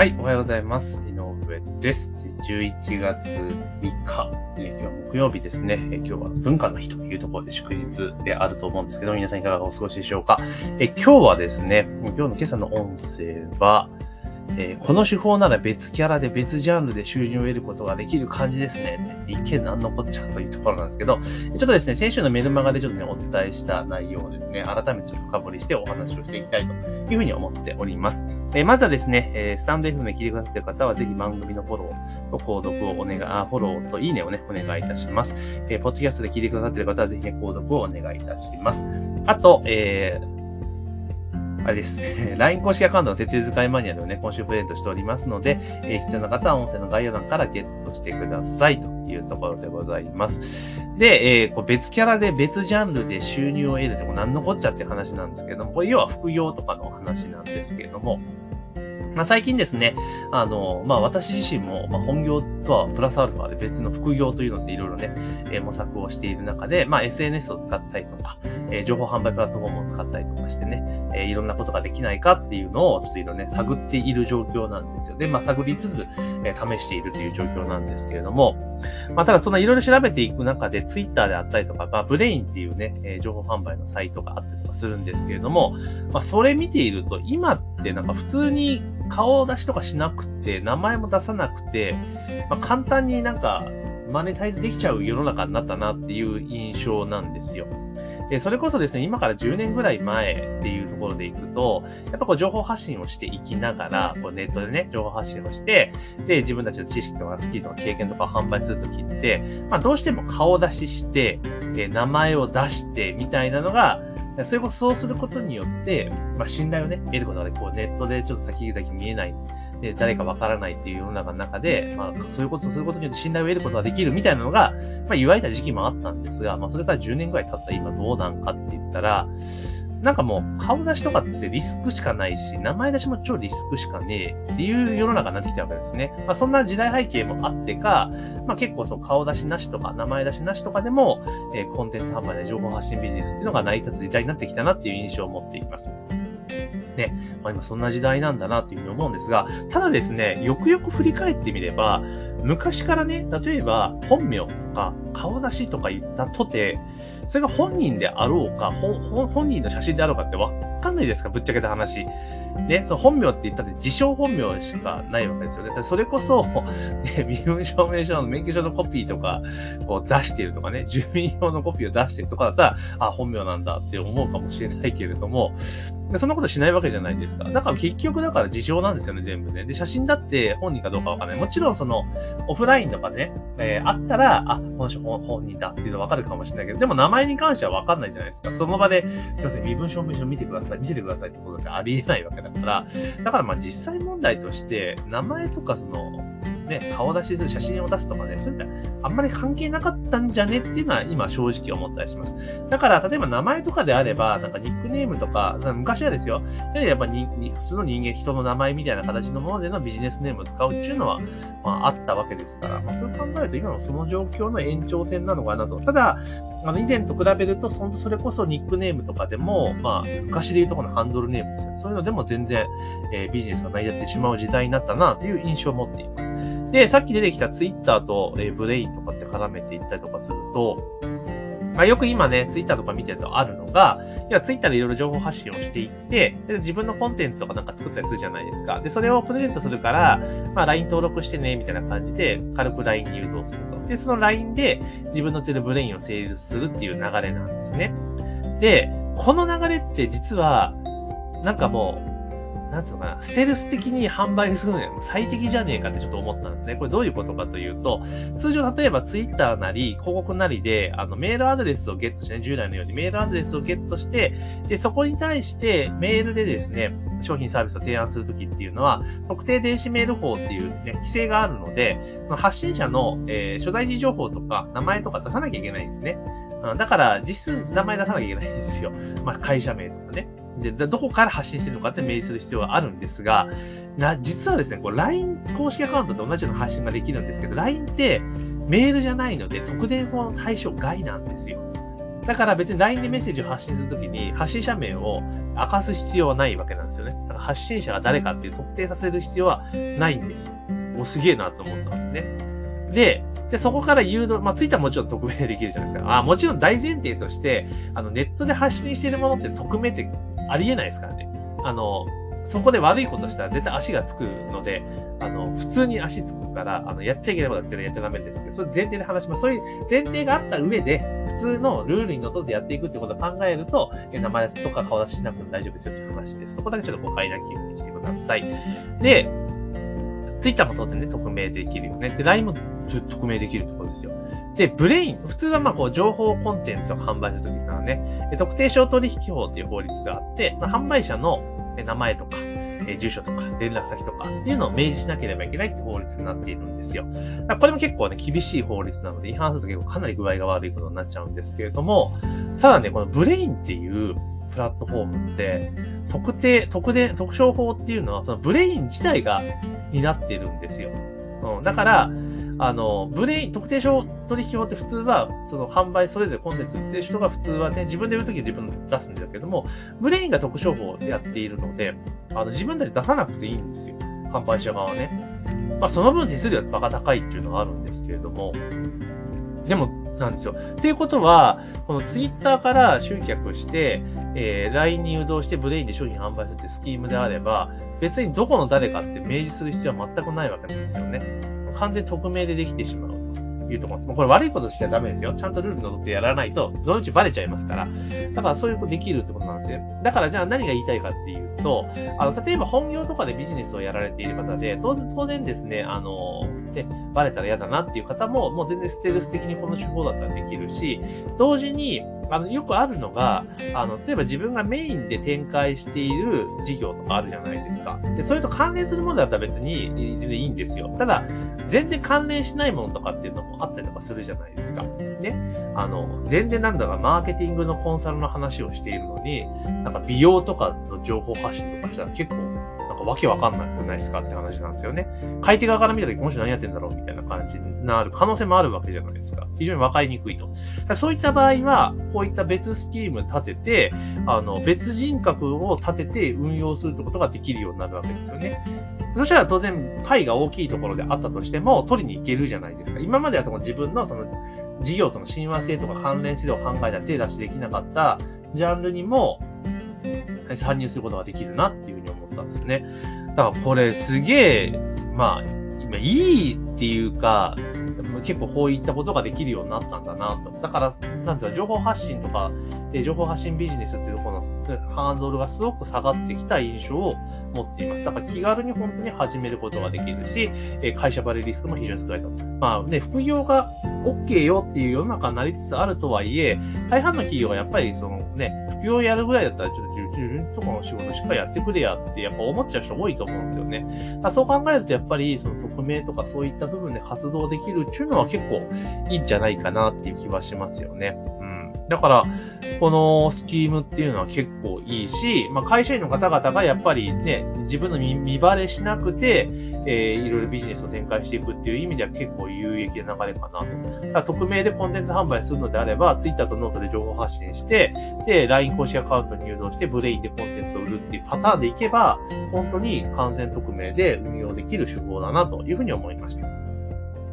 はい、おはようございます。井上です。11月3日、え今日は木曜日ですね。え今日は文化の日というところで祝日であると思うんですけど、皆さんいかがお過ごしでしょうか。え今日はですね、今日の今朝の音声は、えーこの手法なら別キャラで別ジャンルで収入を得ることができる感じですね。一見何のこっちゃというところなんですけど、ちょっとですね、先週のメルマガでちょっとね、お伝えした内容をですね、改めてちょっと深掘りしてお話をしていきたいというふうに思っております。えーまずはですね、えースタンド FM で聞いてくださっている方は、ぜひ番組のフォローと購読をお願い、あ、フォローといいねをね、お願いいたします。えーポッドキャストで聞いてくださっている方は、ぜひね、購読をお願いいたします。あと、えーあれです。LINE 公式アカウントの設定使いマニュアルをね、今週プレゼントしておりますので、えー必要な方は音声の概要欄からゲットしてくださいというところでございます。で、えーこう別キャラで別ジャンルで収入を得るってもう何のこっちゃって話なんですけども、これ要は副業とかの話なんですけれども、まあ、最近ですね、あの、まあ、私自身も、まあ、本業とはプラスアルファで別の副業というのでいろいろね、えー模索をしている中で、まあ、SNS を使ったりとか、えー情報販売プラットフォームを使ったりとかしてね、えーいろんなことができないかっていうのを、ちょっといろいろね、探っている状況なんですよ。で、まあ、探りつつ、えー試しているという状況なんですけれども、まあ、ただそんないろいろ調べていく中で、ツイッターであったりとか、まあ、ブレインっていうね、え情報販売のサイトがあったりとかするんですけれども、まあ、それ見ていると、今ってなんか普通に顔出しとかしなくて、名前も出さなくて、まあ、簡単になんかマネタイズできちゃう世の中になったなっていう印象なんですよ。でそれこそですね、今から10年ぐらい前っていうところでいくと、やっぱこう情報発信をしていきながら、こうネットでね、情報発信をして、で、自分たちの知識とかスキルとか経験とかを販売するときって、まあどうしても顔出しして、え名前を出してみたいなのが、それこそそうすることによって、まあ信頼をね、得ることがで、こうネットでちょっと先々見えないで、誰かわからないっていう世の中の中で、まあ、そういうことをすることによって信頼を得ることができるみたいなのが、まあ、言われた時期もあったんですが、まあ、それから10年ぐらい経った今どうなんかって言ったら、なんかもう、顔出しとかってリスクしかないし、名前出しも超リスクしかねえっていう世の中になってきたわけですね。まあ、そんな時代背景もあってか、まあ、結構その顔出しなしとか、名前出しなしとかでも、えーコンテンツ販売で情報発信ビジネスっていうのが成り立つ時代になってきたなっていう印象を持っています。ね、まあ、今そんな時代なんだなっていうふうに思うんですが、ただですね、よくよく振り返ってみれば、昔からね、例えば本名とか顔出しとか言ったとて、それが本人であろうか、本人の写真であろうかってわかんないじゃないですか、ぶっちゃけた話。ね、その本名って言ったって自称本名しかないわけですよね。それこそ、ね、身分証明書の免許証のコピーとかこう出してるとかね、住民票のコピーを出してるとかだったら、あ、本名なんだって思うかもしれないけれども、でそんなことしないわけじゃないですか。だから結局だから自称なんですよね、全部ね。で、写真だって本人かどうかわかんない。もちろんその、オフラインとかね、えーあったら、あ、この人本本人だっていうのわかるかもしれないけど、でも名前に関してはわかんないじゃないですか。その場で、すいません、身分証明書見てください、見せてくださいってことってありえないわけだから、だからまあ実際問題として、名前とかその、ね、顔出しする写真を出すとかね、そういったあんまり関係なかったんじゃねっていうのは今正直思ったりします。だから、例えば名前とかであれば、なんかニックネームとか、昔はですよ、やはりやっぱにに普通の人間、人の名前みたいな形のものでのビジネスネームを使うっていうのは、まああったわけですから、まあそう考えると今のその状況の延長線なのかなと。ただ、あの以前と比べると、そんそれこそニックネームとかでも、まあ昔でいうとこのハンドルネームですよね。そういうのでも全然、えービジネスが成り立ってしまう時代になったなという印象を持っています。で、さっき出てきたツイッターと、えーブレインとかって絡めていったりとかすると、まあ、よく今ね、ツイッターとか見てるとあるのが、いや、ツイッターでいろいろ情報発信をしていって、で自分のコンテンツとかなんか作ったりするじゃないですか。で、それをプレゼントするから、まあ、LINE 登録してね、みたいな感じで、軽く LINE に誘導すると。で、その LINE で自分の手でブレインを成立するっていう流れなんですね。で、この流れって実は、なんかもう、なんつうのかな、ステルス的に販売するのに最適じゃねえかってちょっと思ったんですね。これどういうことかというと、通常例えばツイッターなり広告なりで、あのメールアドレスをゲットして、ね、従来のようにメールアドレスをゲットして、で、そこに対してメールでですね、商品サービスを提案するときっていうのは、特定電子メール法っていう、ね、規制があるので、その発信者の、えー所在地情報とか名前とか出さなきゃいけないんですね。だから、実質名前出さなきゃいけないんですよ。まあ、会社名とかね。で、どこから発信してるのかって明示する必要があるんですが、な、実はですね、こう LINE 公式アカウントと同じような発信ができるんですけど、LINE ってメールじゃないので特典法の対象外なんですよ。だから別に LINE でメッセージを発信するときに、発信者名を明かす必要はないわけなんですよね。だから発信者が誰かっていう特定させる必要はないんですよ。もうすげえなと思ったんですね。で、で、そこから誘導、まあ、ツイッターもちろん匿名できるじゃないですか。あ、もちろん大前提として、あの、ネットで発信しているものって匿名ってありえないですからね。あの、そこで悪いことしたら絶対足がつくので、あの、普通に足つくから、あの、やっちゃいけないことは絶対やっちゃダメですけど、それ前提で話します。そういう前提があった上で、普通のルールにのっとってやっていくってことを考えると、え名前とか顔出ししなくても大丈夫ですよって話です。そこだけちょっと誤解なきようにしてください。で、ツイッターも当然ね、匿名できるよね。で、LINE も匿名できるところですよ。で、ブレイン、普通はまあこう情報コンテンツを販売するときからね、特定商取引法っていう法律があって、その販売者の名前とか、え住所とか、連絡先とかっていうのを明示しなければいけないって法律になっているんですよ。これも結構ね、厳しい法律なので、違反すると結構かなり具合が悪いことになっちゃうんですけれども、ただね、このブレインっていうプラットフォームって、特定、特定、特商法っていうのは、そのブレイン自体が担っているんですよ。うん。だから、あの、ブレイン、特定商取引法って普通は、その販売、それぞれコンテンツ売ってる人が普通はね、自分で売るときは自分で出すんだけども、ブレインが特商法でやっているので、あの、自分たち出さなくていいんですよ。販売者側はね。まあ、その分手数料はバカ高いっていうのがあるんですけれども、でも、なんですよ。っていうことは、このツイッターから集客して、えー、LINE に誘導してブレインで商品販売するってスキームであれば、別にどこの誰かって明示する必要は全くないわけなんですよね。完全匿名でできてしまうというところです。もうこれ悪いことしちゃダメですよ。ちゃんとルールに乗ってやらないと、どのうちバレちゃいますから。だからそういうことできるってことなんですよ。だからじゃあ何が言いたいかっていうと、あの、例えば本業とかでビジネスをやられている方で、当然当然ですね、あの、で、バレたら嫌だなっていう方も、もう全然ステルス的にこの手法だったらできるし、同時に、あの、よくあるのが、あの、例えば自分がメインで展開している事業とかあるじゃないですか。で、それと関連するものだったら別に全然いいんですよ。ただ、全然関連しないものとかっていうのもあったりとかするじゃないですか。ね。あの、全然なんだかマーケティングのコンサルの話をしているのに、なんか美容とかの情報発信とかしたら結構かわけわかんなくないですかって話なんですよね。買い手側から見たとき、この人何やってんだろうみたいな感じになる可能性もあるわけじゃないですか。非常に分かりにくいと。そういった場合は、こういった別スキーム立てて、あの、別人格を立てて運用するってことができるようになるわけですよね。そしたら当然、パイが大きいところであったとしても、取りに行けるじゃないですか。今まではその自分のその、事業との親和性とか関連性を考えたら手出しできなかったジャンルにも参入することができるなっていうったんですね。だからこれすげえ、まあ、今いいっていうか、結構こういったことができるようになったんだなと。だから、なんていうか、情報発信とか、え情報発信ビジネスっていうところのハードルがすごく下がってきた印象を持っています。だから気軽に本当に始めることができるし、え会社バレリスクも非常に少ないと。まあね、副業が OK よっていう世の中になりつつあるとはいえ、大半の企業はやっぱりそのね、副業やるぐらいだったらちょっと自分とかの仕事しっかりやってくれやってやっぱ思っちゃう人多いと思うんですよね。そう考えるとやっぱりその匿名とかそういった部分で活動できるっていうのは結構いいんじゃないかなっていう気はしますよね。うん。だから、このスキームっていうのは結構いいし、まあ、会社員の方々がやっぱりね、自分の見バレしなくて、えー、いろいろビジネスを展開していくっていう意味では結構有益な流れかなと。だから匿名でコンテンツ販売するのであれば、Twitter とノートで情報発信して、で、LINE 公式アカウントに誘導して、ブレインでコンテンツを売るっていうパターンでいけば、本当に完全匿名で運用できる手法だなというふうに思いました。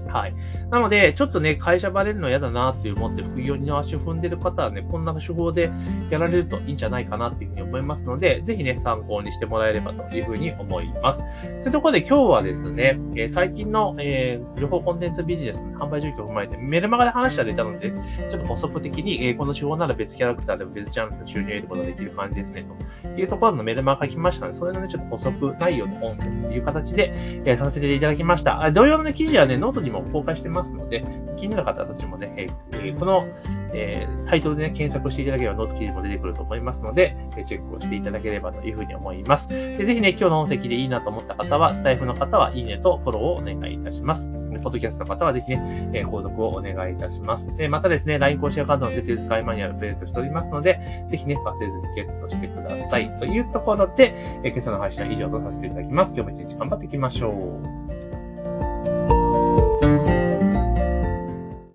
はい。なので、ちょっとね、会社バレるの嫌だなって思って副業に足を踏んでる方はね、こんな手法でやられるといいんじゃないかなっていうふうに思いますので、ぜひね、参考にしてもらえればというふうに思います。というところで今日はですね、えー、最近の、えー、情報コンテンツビジネスの販売状況を踏まえて、メルマガで話して出たので、ちょっと補足的に、えー、この手法なら別キャラクターでも別チャンネルの収入を得ることができる感じですね、というところのメルマガ書きましたので、それのね、ちょっと補足内容の音声という形で、えー、させていただきました。同様の、ね、記事はね、ノートにも公開してますので、気になる方たちもね、えー、この、えー、タイトルでね、検索していただければノート記事も出てくると思いますので、えチェックをしていただければというふうに思います。でぜひね、今日の音声でいいなと思った方は、スタイフの方はいいねとフォローをお願いいたします。ポッドキャストの方はぜひね、えー、購読をお願いいたします。えまたですね、LINE 公式アカウントの設定使いマニュアルプレゼントしておりますので、ぜひね、忘れずにゲットしてください。というところで、え今朝の配信は以上とさせていただきます。今日も一日頑張っていきましょう。